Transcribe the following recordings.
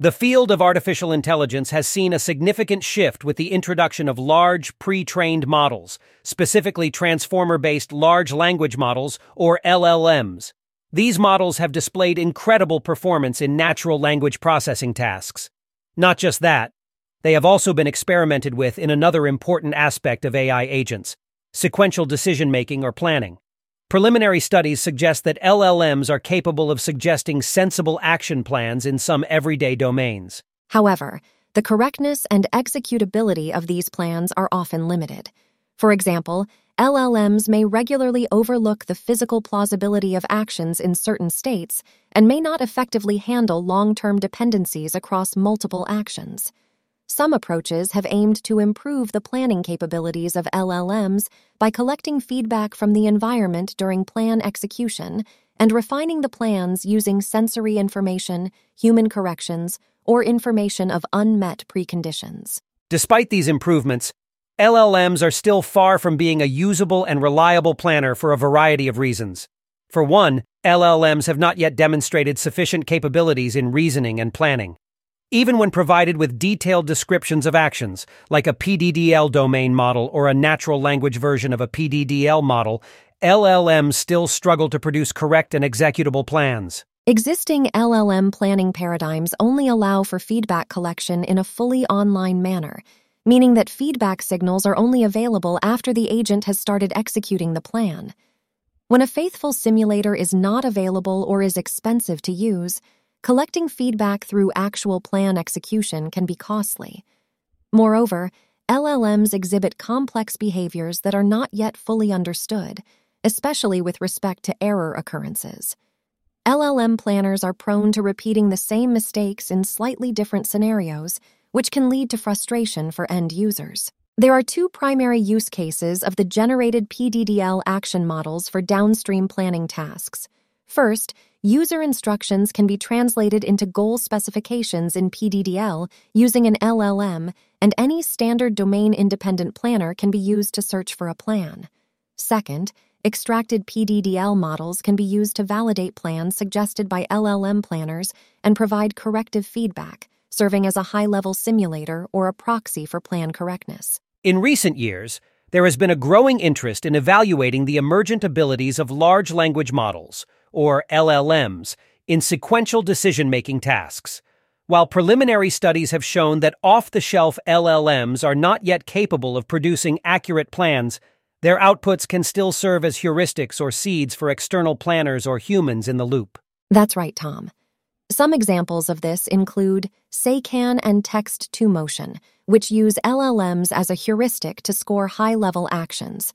The field of artificial intelligence has seen a significant shift with the introduction of large, pre trained models, specifically transformer based large language models, or LLMs. These models have displayed incredible performance in natural language processing tasks. Not just that, they have also been experimented with in another important aspect of AI agents sequential decision making or planning. Preliminary studies suggest that LLMs are capable of suggesting sensible action plans in some everyday domains. However, the correctness and executability of these plans are often limited. For example, LLMs may regularly overlook the physical plausibility of actions in certain states and may not effectively handle long term dependencies across multiple actions. Some approaches have aimed to improve the planning capabilities of LLMs by collecting feedback from the environment during plan execution and refining the plans using sensory information, human corrections, or information of unmet preconditions. Despite these improvements, LLMs are still far from being a usable and reliable planner for a variety of reasons. For one, LLMs have not yet demonstrated sufficient capabilities in reasoning and planning. Even when provided with detailed descriptions of actions, like a PDDL domain model or a natural language version of a PDDL model, LLMs still struggle to produce correct and executable plans. Existing LLM planning paradigms only allow for feedback collection in a fully online manner, meaning that feedback signals are only available after the agent has started executing the plan. When a faithful simulator is not available or is expensive to use, collecting feedback through actual plan execution can be costly. Moreover, LLMs exhibit complex behaviors that are not yet fully understood, especially with respect to error occurrences. LLM planners are prone to repeating the same mistakes in slightly different scenarios, which can lead to frustration for end users. There are two primary use cases of the generated PDDL action models for downstream planning tasks. First, user instructions can be translated into goal specifications in PDDL using an LLM, and any standard domain independent planner can be used to search for a plan. Second, extracted PDDL models can be used to validate plans suggested by LLM planners and provide corrective feedback, serving as a high level simulator or a proxy for plan correctness. In recent years, there has been a growing interest in evaluating the emergent abilities of large language models or LLMs, in sequential decision making tasks. While preliminary studies have shown that off the shelf LLMs are not yet capable of producing accurate plans, their outputs can still serve as heuristics or seeds for external planners or humans in the loop. That's right, Tom. Some examples of this include SayCan and Text to Motion, which use LLMs as a heuristic to score high level actions.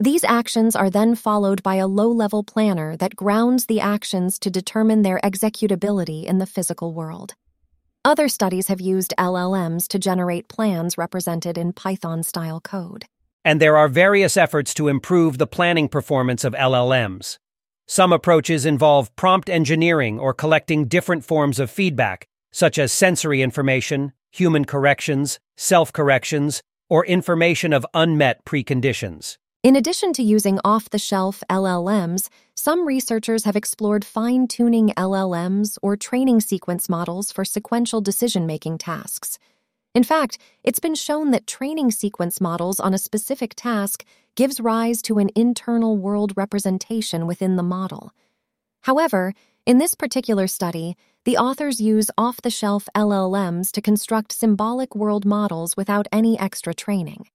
These actions are then followed by a low level planner that grounds the actions to determine their executability in the physical world. Other studies have used LLMs to generate plans represented in Python style code. And there are various efforts to improve the planning performance of LLMs. Some approaches involve prompt engineering or collecting different forms of feedback, such as sensory information, human corrections, self corrections, or information of unmet preconditions. In addition to using off the shelf LLMs, some researchers have explored fine tuning LLMs or training sequence models for sequential decision making tasks. In fact, it's been shown that training sequence models on a specific task gives rise to an internal world representation within the model. However, in this particular study, the authors use off the shelf LLMs to construct symbolic world models without any extra training.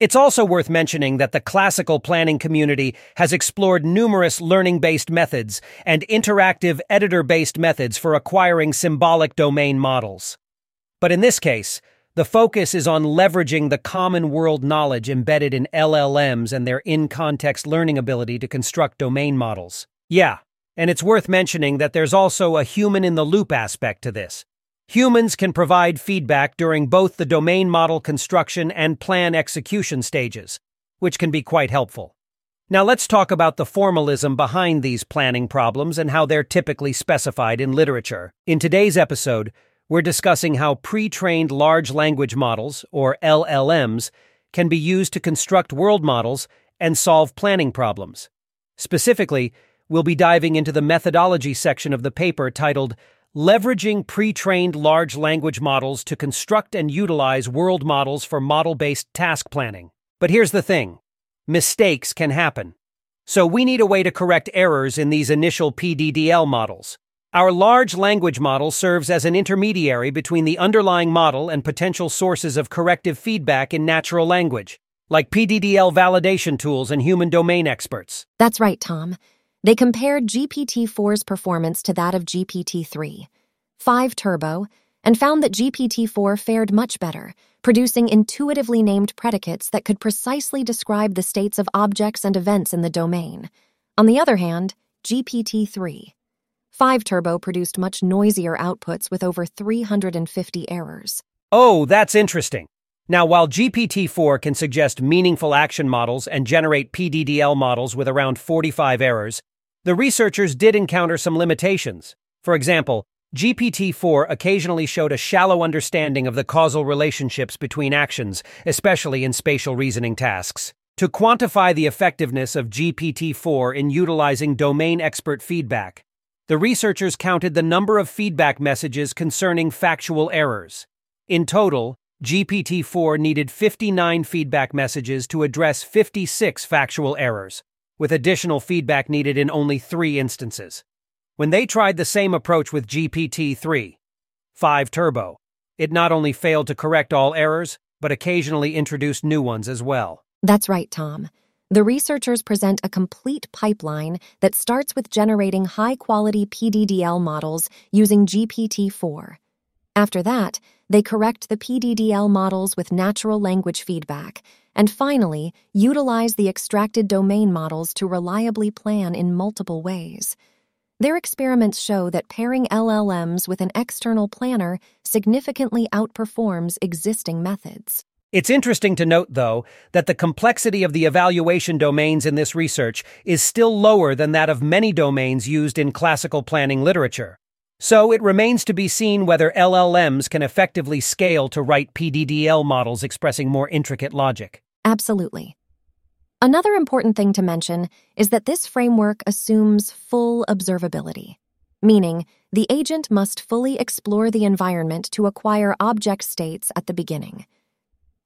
It's also worth mentioning that the classical planning community has explored numerous learning based methods and interactive editor based methods for acquiring symbolic domain models. But in this case, the focus is on leveraging the common world knowledge embedded in LLMs and their in context learning ability to construct domain models. Yeah, and it's worth mentioning that there's also a human in the loop aspect to this. Humans can provide feedback during both the domain model construction and plan execution stages, which can be quite helpful. Now let's talk about the formalism behind these planning problems and how they're typically specified in literature. In today's episode, we're discussing how pre-trained large language models, or LLMs, can be used to construct world models and solve planning problems. Specifically, we'll be diving into the methodology section of the paper titled leveraging pre-trained large language models to construct and utilize world models for model-based task planning. But here's the thing. Mistakes can happen. So we need a way to correct errors in these initial PDDL models. Our large language model serves as an intermediary between the underlying model and potential sources of corrective feedback in natural language, like PDDL validation tools and human domain experts. That's right, Tom. They compared GPT 4's performance to that of GPT 3, 5 Turbo, and found that GPT 4 fared much better, producing intuitively named predicates that could precisely describe the states of objects and events in the domain. On the other hand, GPT 3, 5 Turbo produced much noisier outputs with over 350 errors. Oh, that's interesting. Now, while GPT 4 can suggest meaningful action models and generate PDDL models with around 45 errors, the researchers did encounter some limitations. For example, GPT 4 occasionally showed a shallow understanding of the causal relationships between actions, especially in spatial reasoning tasks. To quantify the effectiveness of GPT 4 in utilizing domain expert feedback, the researchers counted the number of feedback messages concerning factual errors. In total, GPT 4 needed 59 feedback messages to address 56 factual errors with additional feedback needed in only three instances. When they tried the same approach with GPT 3, 5 Turbo, it not only failed to correct all errors, but occasionally introduced new ones as well. That's right, Tom. The researchers present a complete pipeline that starts with generating high quality PDDL models using GPT 4. After that, they correct the PDDL models with natural language feedback and finally, utilize the extracted domain models to reliably plan in multiple ways. Their experiments show that pairing LLMs with an external planner significantly outperforms existing methods. It's interesting to note, though, that the complexity of the evaluation domains in this research is still lower than that of many domains used in classical planning literature. So it remains to be seen whether LLMs can effectively scale to write PDDL models expressing more intricate logic. Absolutely. Another important thing to mention is that this framework assumes full observability, meaning the agent must fully explore the environment to acquire object states at the beginning.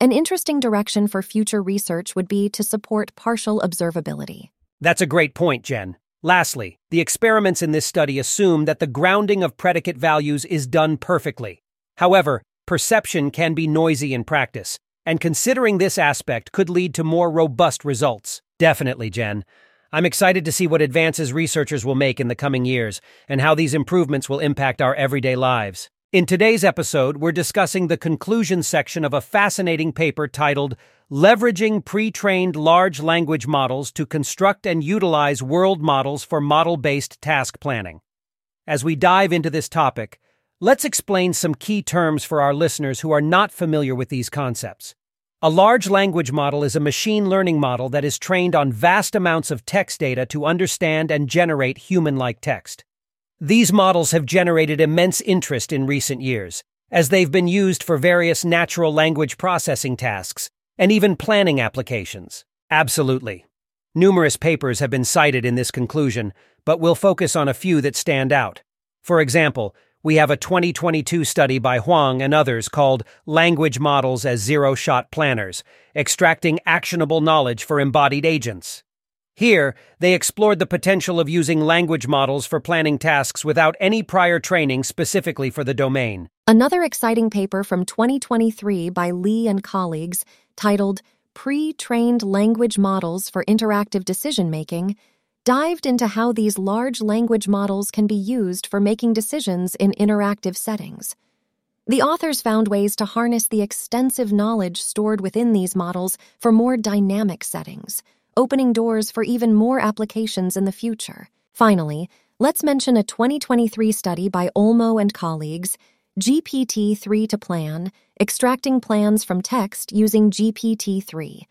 An interesting direction for future research would be to support partial observability. That's a great point, Jen. Lastly, the experiments in this study assume that the grounding of predicate values is done perfectly. However, perception can be noisy in practice, and considering this aspect could lead to more robust results. Definitely, Jen. I'm excited to see what advances researchers will make in the coming years and how these improvements will impact our everyday lives. In today's episode, we're discussing the conclusion section of a fascinating paper titled Leveraging Pre-Trained Large Language Models to Construct and Utilize World Models for Model-Based Task Planning. As we dive into this topic, let's explain some key terms for our listeners who are not familiar with these concepts. A large language model is a machine learning model that is trained on vast amounts of text data to understand and generate human-like text. These models have generated immense interest in recent years, as they've been used for various natural language processing tasks and even planning applications. Absolutely. Numerous papers have been cited in this conclusion, but we'll focus on a few that stand out. For example, we have a 2022 study by Huang and others called Language Models as Zero Shot Planners, Extracting Actionable Knowledge for Embodied Agents. Here, they explored the potential of using language models for planning tasks without any prior training specifically for the domain. Another exciting paper from 2023 by Lee and colleagues, titled Pre Trained Language Models for Interactive Decision Making, dived into how these large language models can be used for making decisions in interactive settings. The authors found ways to harness the extensive knowledge stored within these models for more dynamic settings opening doors for even more applications in the future. Finally, let's mention a 2023 study by Olmo and colleagues, GPT 3 to Plan, extracting plans from text using GPT 3.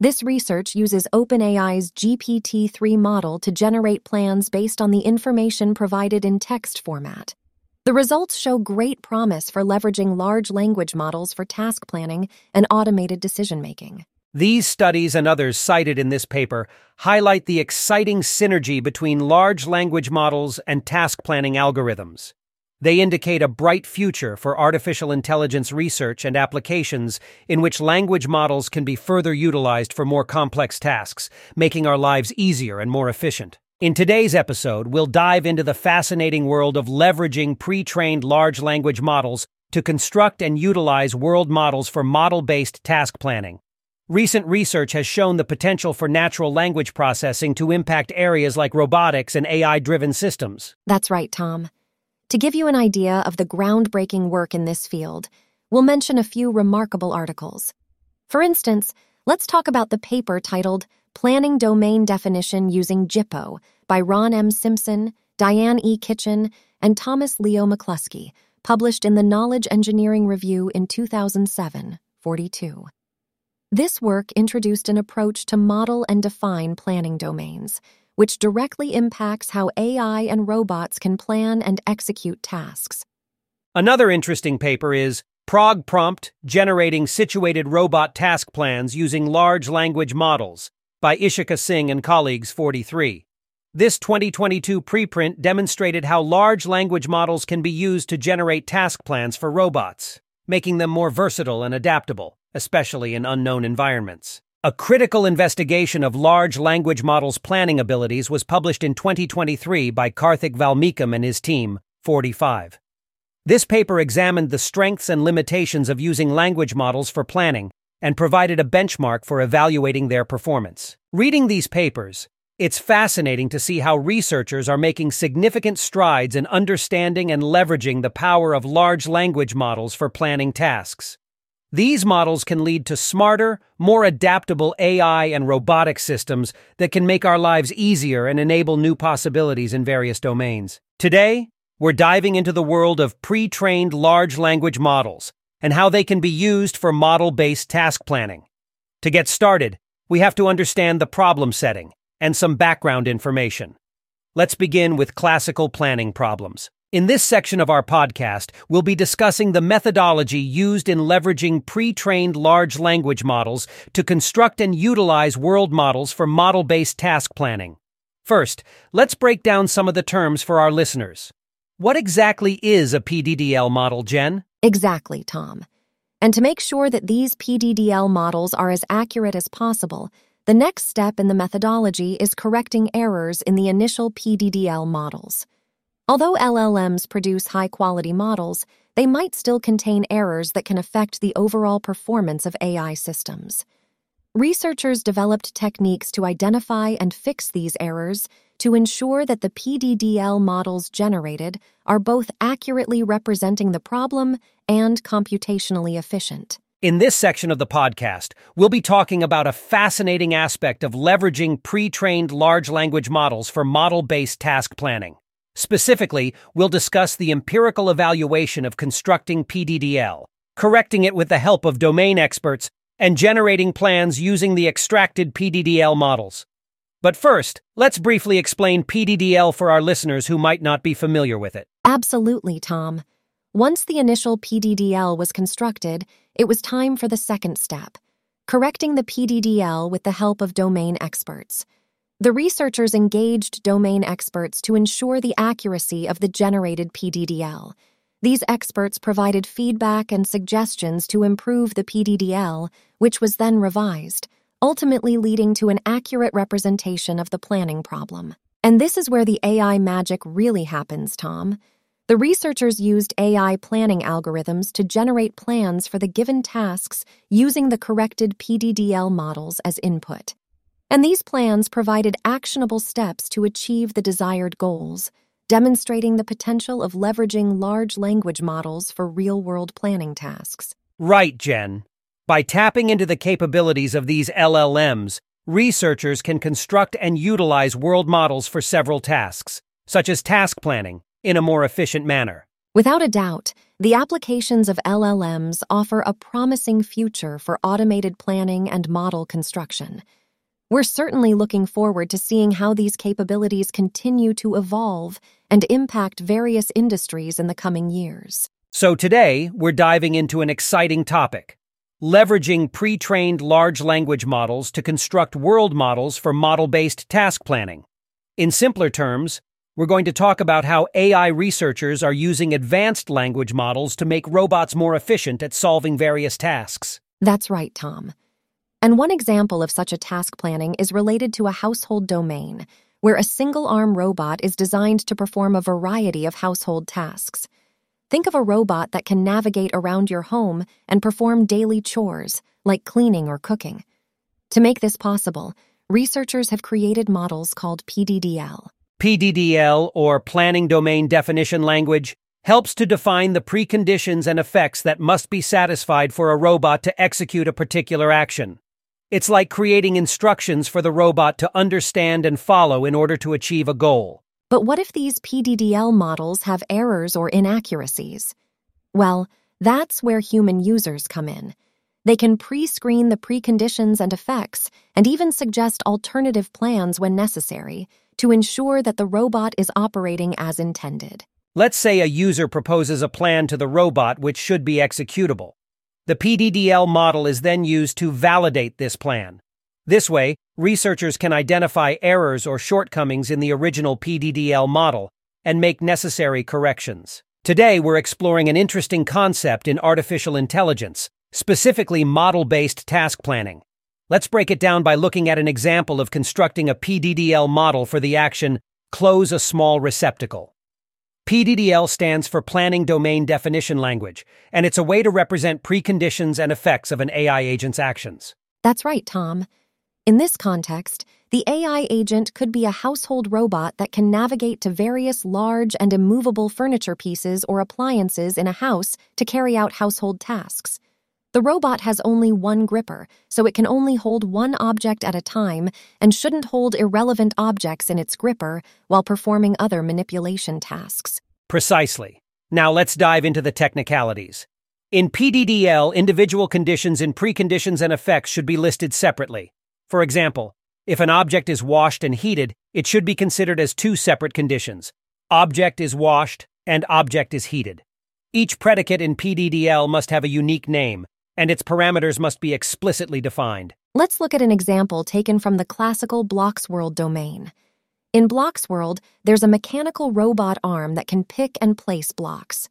This research uses OpenAI's GPT 3 model to generate plans based on the information provided in text format. The results show great promise for leveraging large language models for task planning and automated decision making. These studies and others cited in this paper highlight the exciting synergy between large language models and task planning algorithms. They indicate a bright future for artificial intelligence research and applications in which language models can be further utilized for more complex tasks, making our lives easier and more efficient. In today's episode, we'll dive into the fascinating world of leveraging pre trained large language models to construct and utilize world models for model based task planning. Recent research has shown the potential for natural language processing to impact areas like robotics and AI driven systems. That's right, Tom. To give you an idea of the groundbreaking work in this field, we'll mention a few remarkable articles. For instance, let's talk about the paper titled Planning Domain Definition Using GIPO by Ron M. Simpson, Diane E. Kitchin, and Thomas Leo McCluskey, published in the Knowledge Engineering Review in 2007 42. This work introduced an approach to model and define planning domains, which directly impacts how AI and robots can plan and execute tasks. Another interesting paper is ProgPrompt Generating Situated Robot Task Plans Using Large Language Models by Ishika Singh and colleagues 43. This 2022 preprint demonstrated how large language models can be used to generate task plans for robots, making them more versatile and adaptable especially in unknown environments. A critical investigation of large language models' planning abilities was published in 2023 by Karthik Valmeekam and his team, 45. This paper examined the strengths and limitations of using language models for planning and provided a benchmark for evaluating their performance. Reading these papers, it's fascinating to see how researchers are making significant strides in understanding and leveraging the power of large language models for planning tasks. These models can lead to smarter, more adaptable AI and robotic systems that can make our lives easier and enable new possibilities in various domains. Today, we're diving into the world of pre trained large language models and how they can be used for model based task planning. To get started, we have to understand the problem setting and some background information. Let's begin with classical planning problems. In this section of our podcast, we'll be discussing the methodology used in leveraging pre trained large language models to construct and utilize world models for model based task planning. First, let's break down some of the terms for our listeners. What exactly is a PDDL model, Jen? Exactly, Tom. And to make sure that these PDDL models are as accurate as possible, the next step in the methodology is correcting errors in the initial PDDL models. Although LLMs produce high quality models, they might still contain errors that can affect the overall performance of AI systems. Researchers developed techniques to identify and fix these errors to ensure that the PDDL models generated are both accurately representing the problem and computationally efficient. In this section of the podcast, we'll be talking about a fascinating aspect of leveraging pre trained large language models for model based task planning. Specifically, we'll discuss the empirical evaluation of constructing PDDL, correcting it with the help of domain experts, and generating plans using the extracted PDDL models. But first, let's briefly explain PDDL for our listeners who might not be familiar with it. Absolutely, Tom. Once the initial PDDL was constructed, it was time for the second step correcting the PDDL with the help of domain experts. The researchers engaged domain experts to ensure the accuracy of the generated PDDL. These experts provided feedback and suggestions to improve the PDDL, which was then revised, ultimately leading to an accurate representation of the planning problem. And this is where the AI magic really happens, Tom. The researchers used AI planning algorithms to generate plans for the given tasks using the corrected PDDL models as input and these plans provided actionable steps to achieve the desired goals, demonstrating the potential of leveraging large language models for real world planning tasks. Right, Jen. By tapping into the capabilities of these LLMs, researchers can construct and utilize world models for several tasks, such as task planning, in a more efficient manner. Without a doubt, the applications of LLMs offer a promising future for automated planning and model construction. We're certainly looking forward to seeing how these capabilities continue to evolve and impact various industries in the coming years. So today, we're diving into an exciting topic leveraging pre trained large language models to construct world models for model based task planning. In simpler terms, we're going to talk about how AI researchers are using advanced language models to make robots more efficient at solving various tasks. That's right, Tom. And one example of such a task planning is related to a household domain, where a single arm robot is designed to perform a variety of household tasks. Think of a robot that can navigate around your home and perform daily chores, like cleaning or cooking. To make this possible, researchers have created models called PDDL. PDDL, or Planning Domain Definition Language, helps to define the preconditions and effects that must be satisfied for a robot to execute a particular action. It's like creating instructions for the robot to understand and follow in order to achieve a goal. But what if these PDDL models have errors or inaccuracies? Well, that's where human users come in. They can pre screen the preconditions and effects and even suggest alternative plans when necessary to ensure that the robot is operating as intended. Let's say a user proposes a plan to the robot which should be executable. The PDDL model is then used to validate this plan. This way, researchers can identify errors or shortcomings in the original PDDL model and make necessary corrections. Today, we're exploring an interesting concept in artificial intelligence, specifically model based task planning. Let's break it down by looking at an example of constructing a PDDL model for the action close a small receptacle. PDDL stands for Planning Domain Definition Language, and it's a way to represent preconditions and effects of an AI agent's actions. That's right, Tom. In this context, the AI agent could be a household robot that can navigate to various large and immovable furniture pieces or appliances in a house to carry out household tasks. The robot has only one gripper, so it can only hold one object at a time and shouldn't hold irrelevant objects in its gripper while performing other manipulation tasks. Precisely. Now let's dive into the technicalities. In PDDL, individual conditions and preconditions and effects should be listed separately. For example, if an object is washed and heated, it should be considered as two separate conditions. Object is washed and object is heated. Each predicate in PDDL must have a unique name, and its parameters must be explicitly defined. Let's look at an example taken from the classical Blocks Blocksworld domain. In Blocks Blocksworld, there's a mechanical robot arm that can pick and place blocks.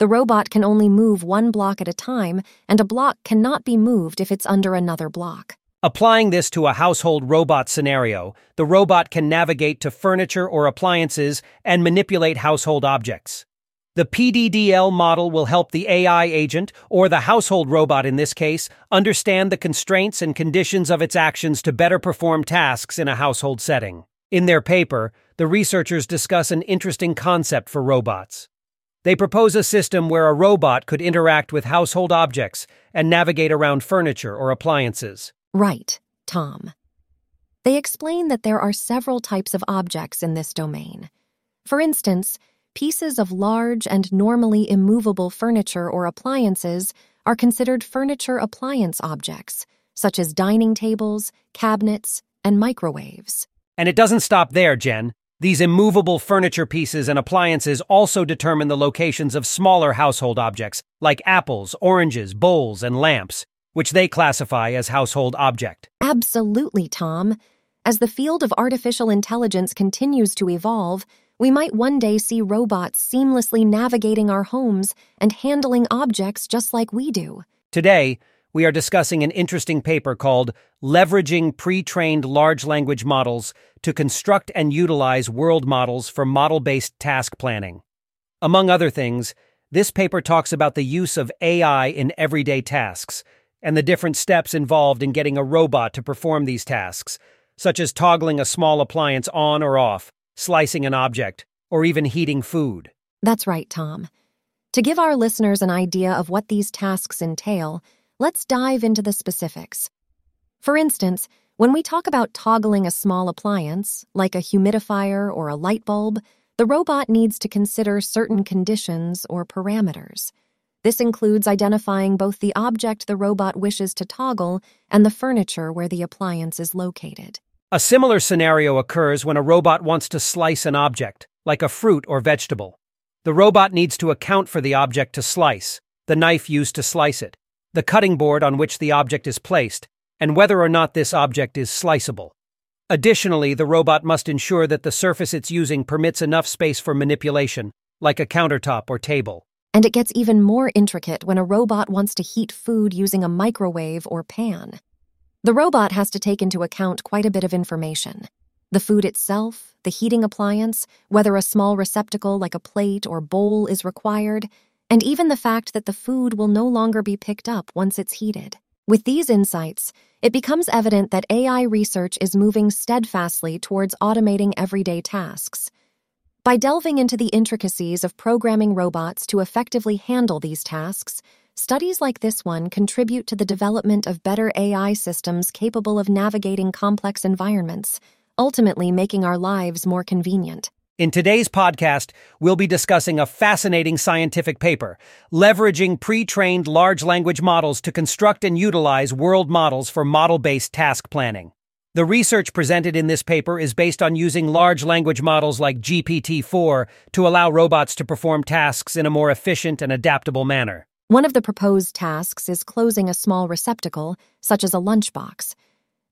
The robot can only move one block at a time, and a block cannot be moved if it's under another block. Applying this to a household robot scenario, the robot can navigate to furniture or appliances and manipulate household objects. The PDDL model will help the AI agent, or the household robot in this case, understand the constraints and conditions of its actions to better perform tasks in a household setting. In their paper, the researchers discuss an interesting concept for robots. They propose a system where a robot could interact with household objects and navigate around furniture or appliances. Right, Tom. They explain that there are several types of objects in this domain. For instance, pieces of large and normally immovable furniture or appliances are considered furniture appliance objects, such as dining tables, cabinets, and microwaves. And it doesn't stop there, Jen. These immovable furniture pieces and appliances also determine the locations of smaller household objects, like apples, oranges, bowls, and lamps, which they classify as household object. Absolutely, Tom. As the field of artificial intelligence continues to evolve, we might one day see robots seamlessly navigating our homes and handling objects just like we do. Today, we are discussing an interesting paper called Leveraging Pre Trained Large Language Models to Construct and Utilize World Models for Model Based Task Planning. Among other things, this paper talks about the use of AI in everyday tasks and the different steps involved in getting a robot to perform these tasks, such as toggling a small appliance on or off, slicing an object, or even heating food. That's right, Tom. To give our listeners an idea of what these tasks entail, let's dive into the specifics. For instance, when we talk about toggling a small appliance, like a humidifier or a light bulb, the robot needs to consider certain conditions or parameters. This includes identifying both the object the robot wishes to toggle and the furniture where the appliance is located. A similar scenario occurs when a robot wants to slice an object, like a fruit or vegetable. The robot needs to account for the object to slice, the knife used to slice it, the cutting board on which the object is placed, and whether or not this object is sliceable. Additionally, the robot must ensure that the surface it's using permits enough space for manipulation, like a countertop or table. And it gets even more intricate when a robot wants to heat food using a microwave or pan. The robot has to take into account quite a bit of information the food itself, the heating appliance, whether a small receptacle like a plate or bowl is required, and even the fact that the food will no longer be picked up once it's heated. With these insights, it becomes evident that AI research is moving steadfastly towards automating everyday tasks. By delving into the intricacies of programming robots to effectively handle these tasks, studies like this one contribute to the development of better AI systems capable of navigating complex environments, ultimately making our lives more convenient. In today's podcast, we'll be discussing a fascinating scientific paper, leveraging pre-trained large language models to construct and utilize world models for model-based task planning. The research presented in this paper is based on using large language models like GPT-4 to allow robots to perform tasks in a more efficient and adaptable manner. One of the proposed tasks is closing a small receptacle, such as a lunchbox.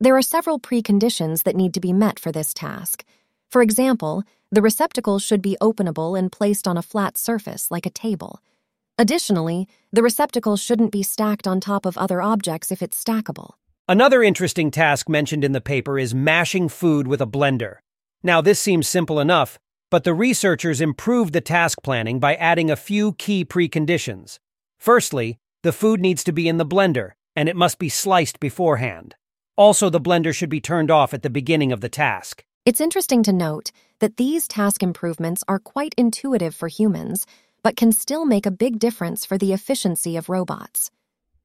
There are several preconditions that need to be met for this task. For example, the receptacle should be openable and placed on a flat surface, like a table. Additionally, the receptacle shouldn't be stacked on top of other objects if it's stackable. Another interesting task mentioned in the paper is mashing food with a blender. Now, this seems simple enough, but the researchers improved the task planning by adding a few key preconditions. Firstly, the food needs to be in the blender, and it must be sliced beforehand. Also, the blender should be turned off at the beginning of the task. It's interesting to note that these task improvements are quite intuitive for humans, but can still make a big difference for the efficiency of robots.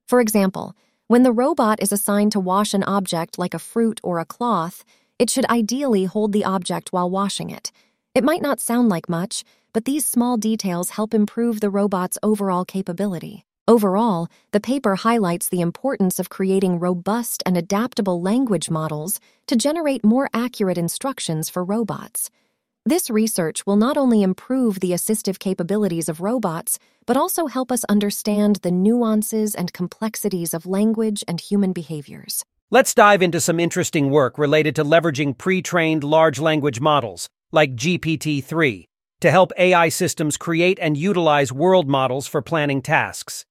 For example, when the robot is assigned to wash an object like a fruit or a cloth, it should ideally hold the object while washing it. It might not sound like much, but these small details help improve the robot's overall capability. Overall, the paper highlights the importance of creating robust and adaptable language models to generate more accurate instructions for robots. This research will not only improve the assistive capabilities of robots, but also help us understand the nuances and complexities of language and human behaviors. Let's dive into some interesting work related to leveraging pre trained large language models, like GPT 3, to help AI systems create and utilize world models for planning tasks.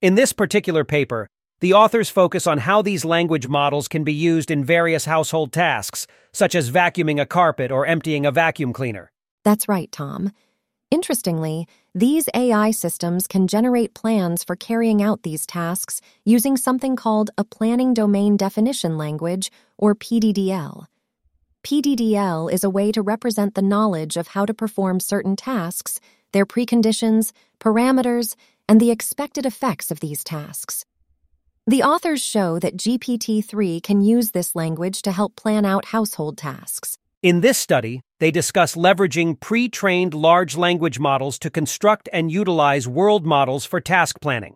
In this particular paper, the authors focus on how these language models can be used in various household tasks, such as vacuuming a carpet or emptying a vacuum cleaner. That's right, Tom. Interestingly, these AI systems can generate plans for carrying out these tasks using something called a Planning Domain Definition Language, or PDDL. PDDL is a way to represent the knowledge of how to perform certain tasks, their preconditions, parameters, and the expected effects of these tasks. The authors show that GPT 3 can use this language to help plan out household tasks. In this study, they discuss leveraging pre trained large language models to construct and utilize world models for task planning.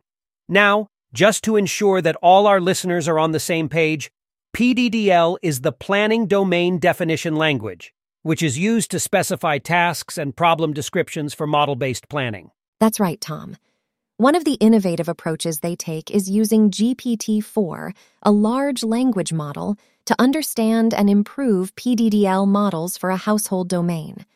Now, just to ensure that all our listeners are on the same page, PDDL is the Planning Domain Definition Language, which is used to specify tasks and problem descriptions for model based planning. That's right, Tom. One of the innovative approaches they take is using GPT 4, a large language model, to understand and improve PDDL models for a household domain.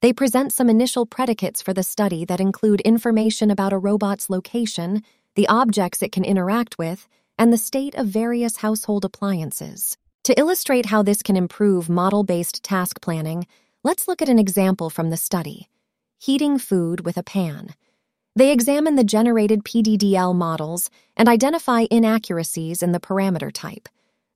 They present some initial predicates for the study that include information about a robot's location, the objects it can interact with, and the state of various household appliances. To illustrate how this can improve model based task planning, let's look at an example from the study heating food with a pan. They examine the generated PDDL models and identify inaccuracies in the parameter type.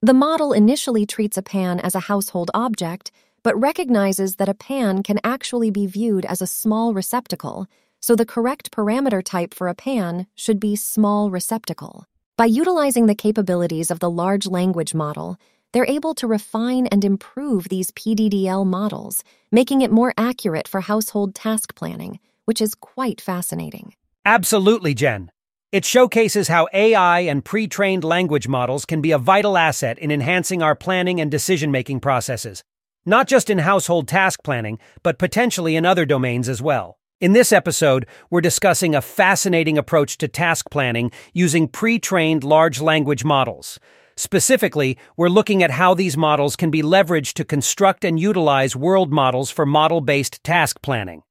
The model initially treats a pan as a household object, but recognizes that a pan can actually be viewed as a small receptacle, so the correct parameter type for a pan should be small receptacle. By utilizing the capabilities of the large language model, they're able to refine and improve these PDDL models, making it more accurate for household task planning which is quite fascinating. Absolutely, Jen. It showcases how AI and pre trained language models can be a vital asset in enhancing our planning and decision making processes, not just in household task planning, but potentially in other domains as well. In this episode, we're discussing a fascinating approach to task planning using pre trained large language models. Specifically, we're looking at how these models can be leveraged to construct and utilize world models for model based task planning.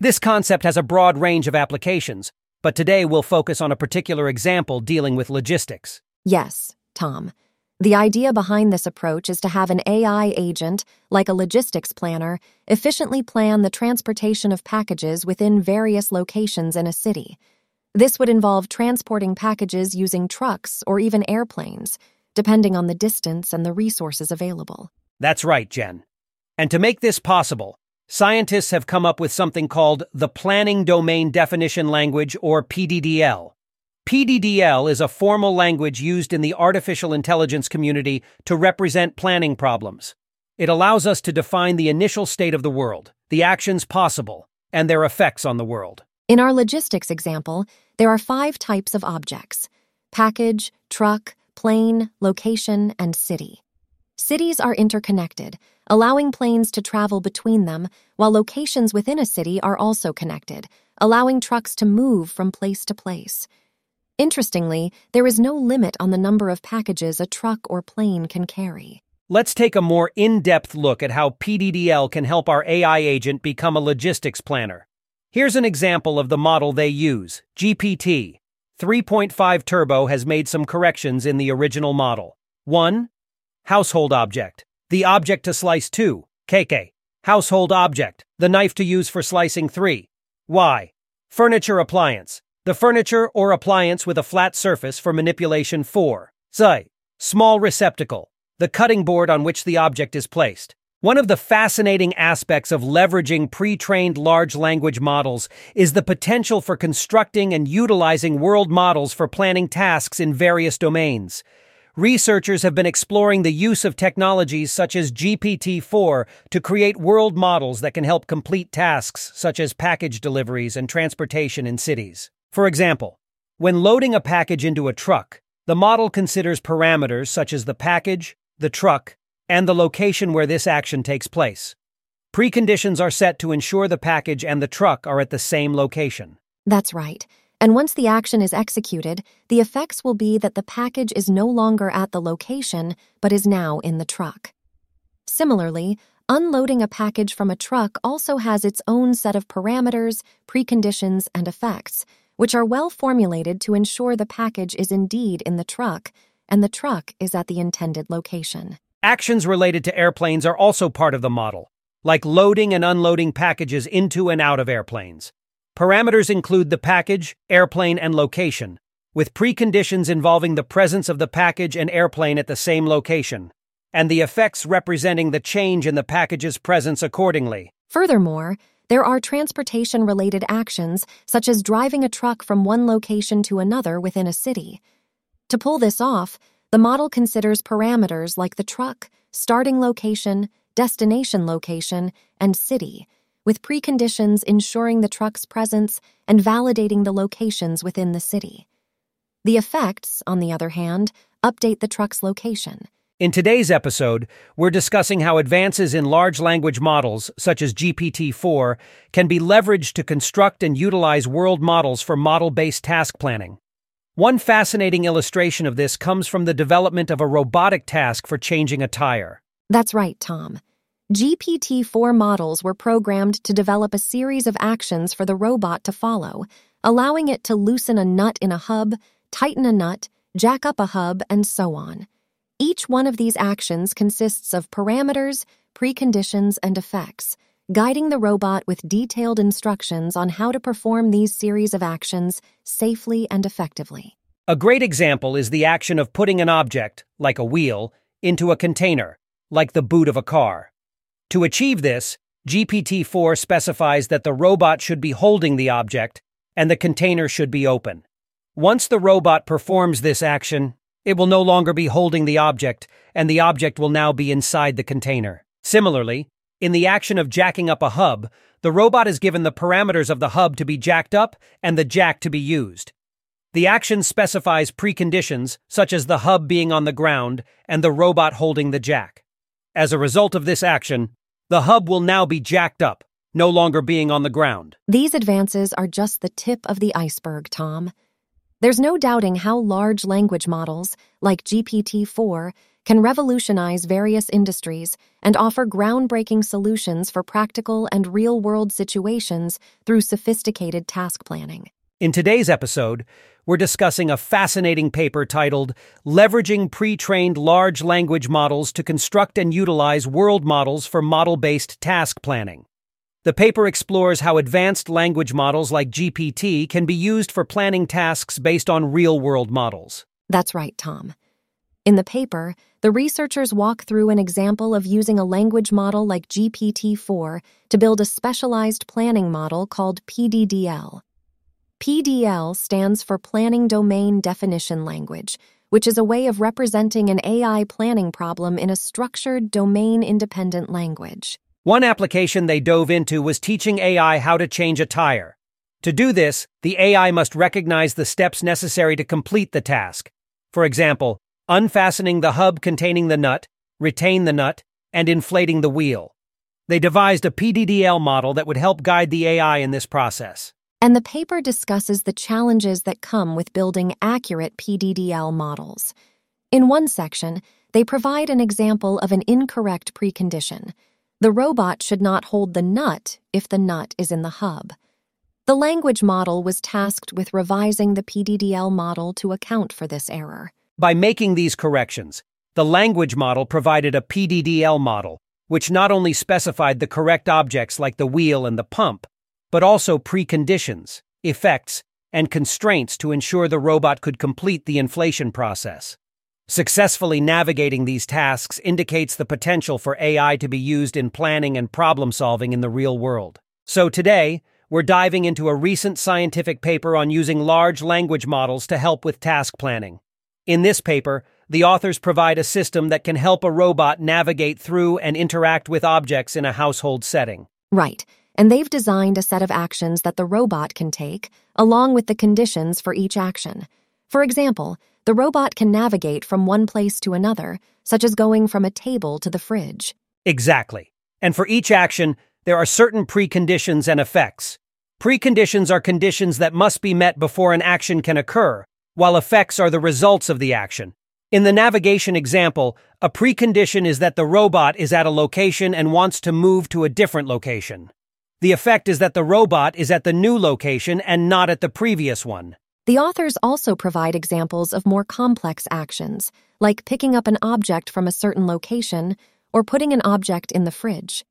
This concept has a broad range of applications, but today we'll focus on a particular example dealing with logistics. Yes, Tom. The idea behind this approach is to have an AI agent, like a logistics planner, efficiently plan the transportation of packages within various locations in a city. This would involve transporting packages using trucks or even airplanes, depending on the distance and the resources available. That's right, Jen. And to make this possible, scientists have come up with something called the Planning Domain Definition Language, or PDDL. PDDL is a formal language used in the artificial intelligence community to represent planning problems. It allows us to define the initial state of the world, the actions possible, and their effects on the world. In our logistics example, there are five types of objects package, truck, plane, location, and city. Cities are interconnected, allowing planes to travel between them, while locations within a city are also connected, allowing trucks to move from place to place. Interestingly, there is no limit on the number of packages a truck or plane can carry. Let's take a more in depth look at how PDDL can help our AI agent become a logistics planner. Here's an example of the model they use GPT. 3.5 Turbo has made some corrections in the original model. 1. Household object. The object to slice 2. KK. Household object. The knife to use for slicing 3. Y. Furniture appliance. The furniture or appliance with a flat surface for manipulation 4. Z. Small receptacle. The cutting board on which the object is placed. One of the fascinating aspects of leveraging pre trained large language models is the potential for constructing and utilizing world models for planning tasks in various domains. Researchers have been exploring the use of technologies such as GPT 4 to create world models that can help complete tasks such as package deliveries and transportation in cities. For example, when loading a package into a truck, the model considers parameters such as the package, the truck, and the location where this action takes place. Preconditions are set to ensure the package and the truck are at the same location. That's right. And once the action is executed, the effects will be that the package is no longer at the location, but is now in the truck. Similarly, unloading a package from a truck also has its own set of parameters, preconditions, and effects which are well formulated to ensure the package is indeed in the truck and the truck is at the intended location. Actions related to airplanes are also part of the model, like loading and unloading packages into and out of airplanes. Parameters include the package, airplane, and location, with preconditions involving the presence of the package and airplane at the same location, and the effects representing the change in the package's presence accordingly. Furthermore, there are transportation related actions, such as driving a truck from one location to another within a city. To pull this off, the model considers parameters like the truck, starting location, destination location, and city, with preconditions ensuring the truck's presence and validating the locations within the city. The effects, on the other hand, update the truck's location. In today's episode, we're discussing how advances in large language models, such as GPT 4, can be leveraged to construct and utilize world models for model based task planning. One fascinating illustration of this comes from the development of a robotic task for changing a tire. That's right, Tom. GPT 4 models were programmed to develop a series of actions for the robot to follow, allowing it to loosen a nut in a hub, tighten a nut, jack up a hub, and so on. Each one of these actions consists of parameters, preconditions, and effects, guiding the robot with detailed instructions on how to perform these series of actions safely and effectively. A great example is the action of putting an object, like a wheel, into a container, like the boot of a car. To achieve this, GPT 4 specifies that the robot should be holding the object and the container should be open. Once the robot performs this action, it will no longer be holding the object, and the object will now be inside the container. Similarly, in the action of jacking up a hub, the robot is given the parameters of the hub to be jacked up and the jack to be used. The action specifies preconditions, such as the hub being on the ground and the robot holding the jack. As a result of this action, the hub will now be jacked up, no longer being on the ground. These advances are just the tip of the iceberg, Tom. There's no doubting how large language models, like GPT 4, can revolutionize various industries and offer groundbreaking solutions for practical and real world situations through sophisticated task planning. In today's episode, we're discussing a fascinating paper titled Leveraging Pre Trained Large Language Models to Construct and Utilize World Models for Model Based Task Planning. The paper explores how advanced language models like GPT can be used for planning tasks based on real world models. That's right, Tom. In the paper, the researchers walk through an example of using a language model like GPT 4 to build a specialized planning model called PDDL. PDL stands for Planning Domain Definition Language, which is a way of representing an AI planning problem in a structured, domain independent language. One application they dove into was teaching AI how to change a tire. To do this, the AI must recognize the steps necessary to complete the task. For example, unfastening the hub containing the nut, retain the nut, and inflating the wheel. They devised a PDDL model that would help guide the AI in this process. And the paper discusses the challenges that come with building accurate PDDL models. In one section, they provide an example of an incorrect precondition. The robot should not hold the nut if the nut is in the hub. The language model was tasked with revising the PDDL model to account for this error. By making these corrections, the language model provided a PDDL model, which not only specified the correct objects like the wheel and the pump, but also preconditions, effects, and constraints to ensure the robot could complete the inflation process. Successfully navigating these tasks indicates the potential for AI to be used in planning and problem solving in the real world. So today, we're diving into a recent scientific paper on using large language models to help with task planning. In this paper, the authors provide a system that can help a robot navigate through and interact with objects in a household setting. Right, and they've designed a set of actions that the robot can take, along with the conditions for each action. For example, the robot can navigate from one place to another, such as going from a table to the fridge. Exactly. And for each action, there are certain preconditions and effects. Preconditions are conditions that must be met before an action can occur, while effects are the results of the action. In the navigation example, a precondition is that the robot is at a location and wants to move to a different location. The effect is that the robot is at the new location and not at the previous one. The authors also provide examples of more complex actions, like picking up an object from a certain location or putting an object in the fridge.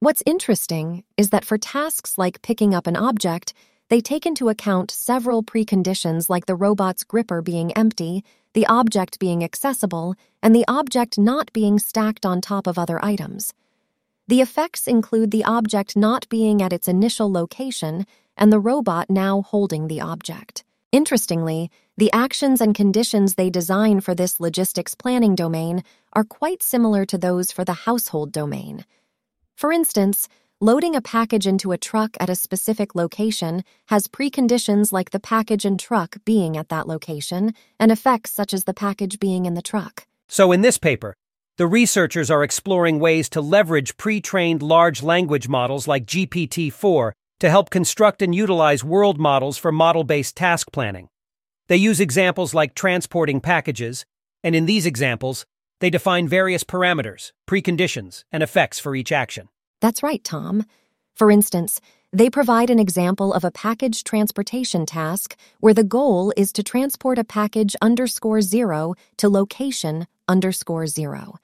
What's interesting is that for tasks like picking up an object, they take into account several preconditions like the robot's gripper being empty, the object being accessible, and the object not being stacked on top of other items. The effects include the object not being at its initial location and the robot now holding the object. Interestingly, the actions and conditions they design for this logistics planning domain are quite similar to those for the household domain. For instance, Loading a package into a truck at a specific location has preconditions like the package and truck being at that location and effects such as the package being in the truck. So, in this paper, the researchers are exploring ways to leverage pre trained large language models like GPT 4 to help construct and utilize world models for model based task planning. They use examples like transporting packages, and in these examples, they define various parameters, preconditions, and effects for each action. That's right, Tom. For instance, they provide an example of a package transportation task where the goal is to transport a package underscore zero to location underscore zero.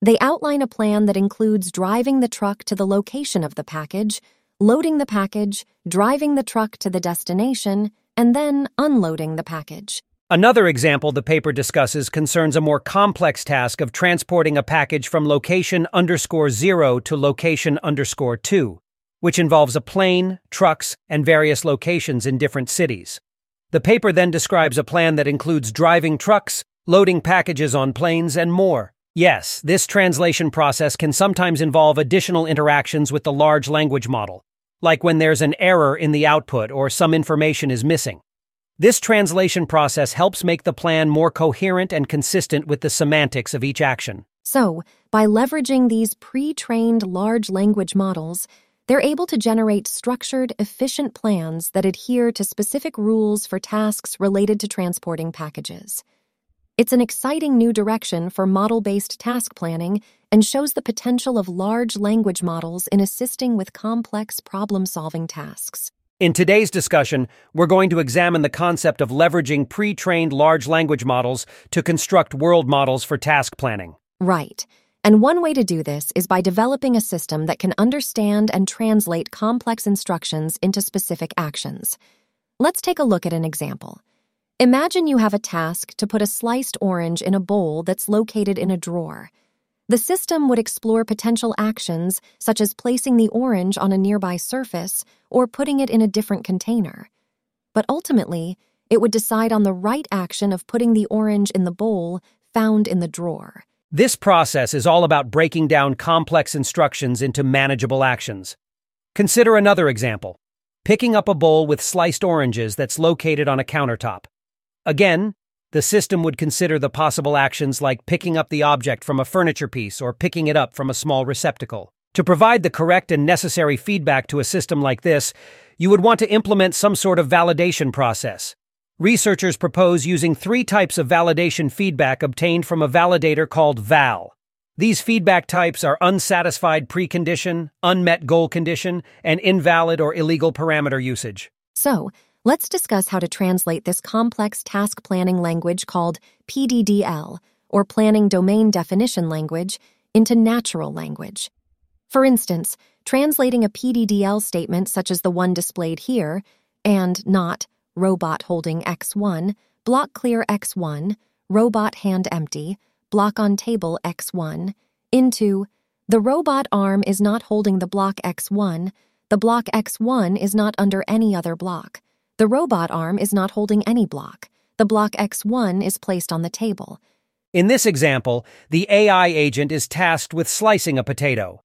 They outline a plan that includes driving the truck to the location of the package, loading the package, driving the truck to the destination, and then unloading the package. Another example the paper discusses concerns a more complex task of transporting a package from location underscore zero to location underscore two, which involves a plane, trucks, and various locations in different cities. The paper then describes a plan that includes driving trucks, loading packages on planes, and more. Yes, this translation process can sometimes involve additional interactions with the large language model, like when there's an error in the output or some information is missing. This translation process helps make the plan more coherent and consistent with the semantics of each action. So, by leveraging these pre trained large language models, they're able to generate structured, efficient plans that adhere to specific rules for tasks related to transporting packages. It's an exciting new direction for model based task planning and shows the potential of large language models in assisting with complex problem solving tasks. In today's discussion, we're going to examine the concept of leveraging pre trained large language models to construct world models for task planning. Right. And one way to do this is by developing a system that can understand and translate complex instructions into specific actions. Let's take a look at an example. Imagine you have a task to put a sliced orange in a bowl that's located in a drawer. The system would explore potential actions such as placing the orange on a nearby surface or putting it in a different container. But ultimately, it would decide on the right action of putting the orange in the bowl found in the drawer. This process is all about breaking down complex instructions into manageable actions. Consider another example picking up a bowl with sliced oranges that's located on a countertop. Again, the system would consider the possible actions like picking up the object from a furniture piece or picking it up from a small receptacle. To provide the correct and necessary feedback to a system like this, you would want to implement some sort of validation process. Researchers propose using three types of validation feedback obtained from a validator called VAL. These feedback types are unsatisfied precondition, unmet goal condition, and invalid or illegal parameter usage. So, let's discuss how to translate this complex task planning language called PDDL, or Planning Domain Definition Language, into natural language. For instance, translating a PDDL statement such as the one displayed here, and not robot holding X1, block clear X1, robot hand empty, block on table X1, into the robot arm is not holding the block X1, the block X1 is not under any other block, the robot arm is not holding any block, the block X1 is placed on the table. In this example, the AI agent is tasked with slicing a potato.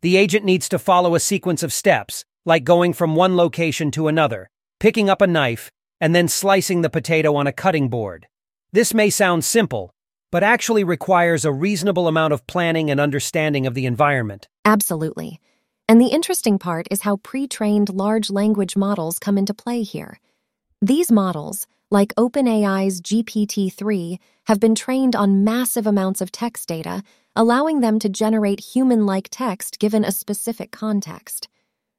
The agent needs to follow a sequence of steps, like going from one location to another, picking up a knife, and then slicing the potato on a cutting board. This may sound simple, but actually requires a reasonable amount of planning and understanding of the environment. Absolutely. And the interesting part is how pre trained large language models come into play here. These models, like OpenAI's GPT 3, have been trained on massive amounts of text data, allowing them to generate human like text given a specific context.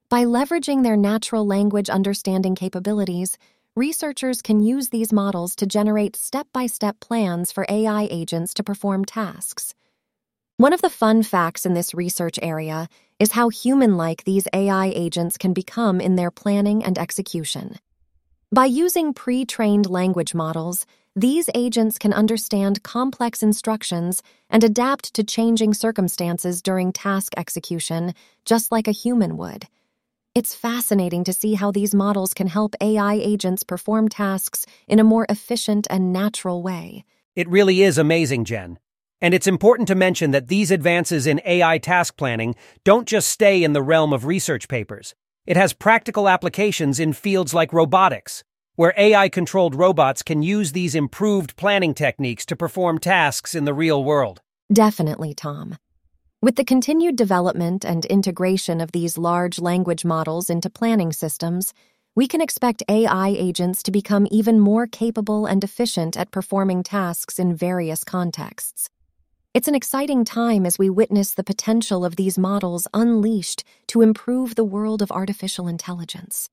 By leveraging their natural language understanding capabilities, researchers can use these models to generate step by step plans for AI agents to perform tasks. One of the fun facts in this research area is how human like these AI agents can become in their planning and execution. By using pre trained language models, these agents can understand complex instructions and adapt to changing circumstances during task execution, just like a human would. It's fascinating to see how these models can help AI agents perform tasks in a more efficient and natural way. It really is amazing, Jen. And it's important to mention that these advances in AI task planning don't just stay in the realm of research papers. It has practical applications in fields like robotics, where AI controlled robots can use these improved planning techniques to perform tasks in the real world. Definitely, Tom. With the continued development and integration of these large language models into planning systems, we can expect AI agents to become even more capable and efficient at performing tasks in various contexts. It's an exciting time as we witness the potential of these models unleashed to improve the world of artificial intelligence.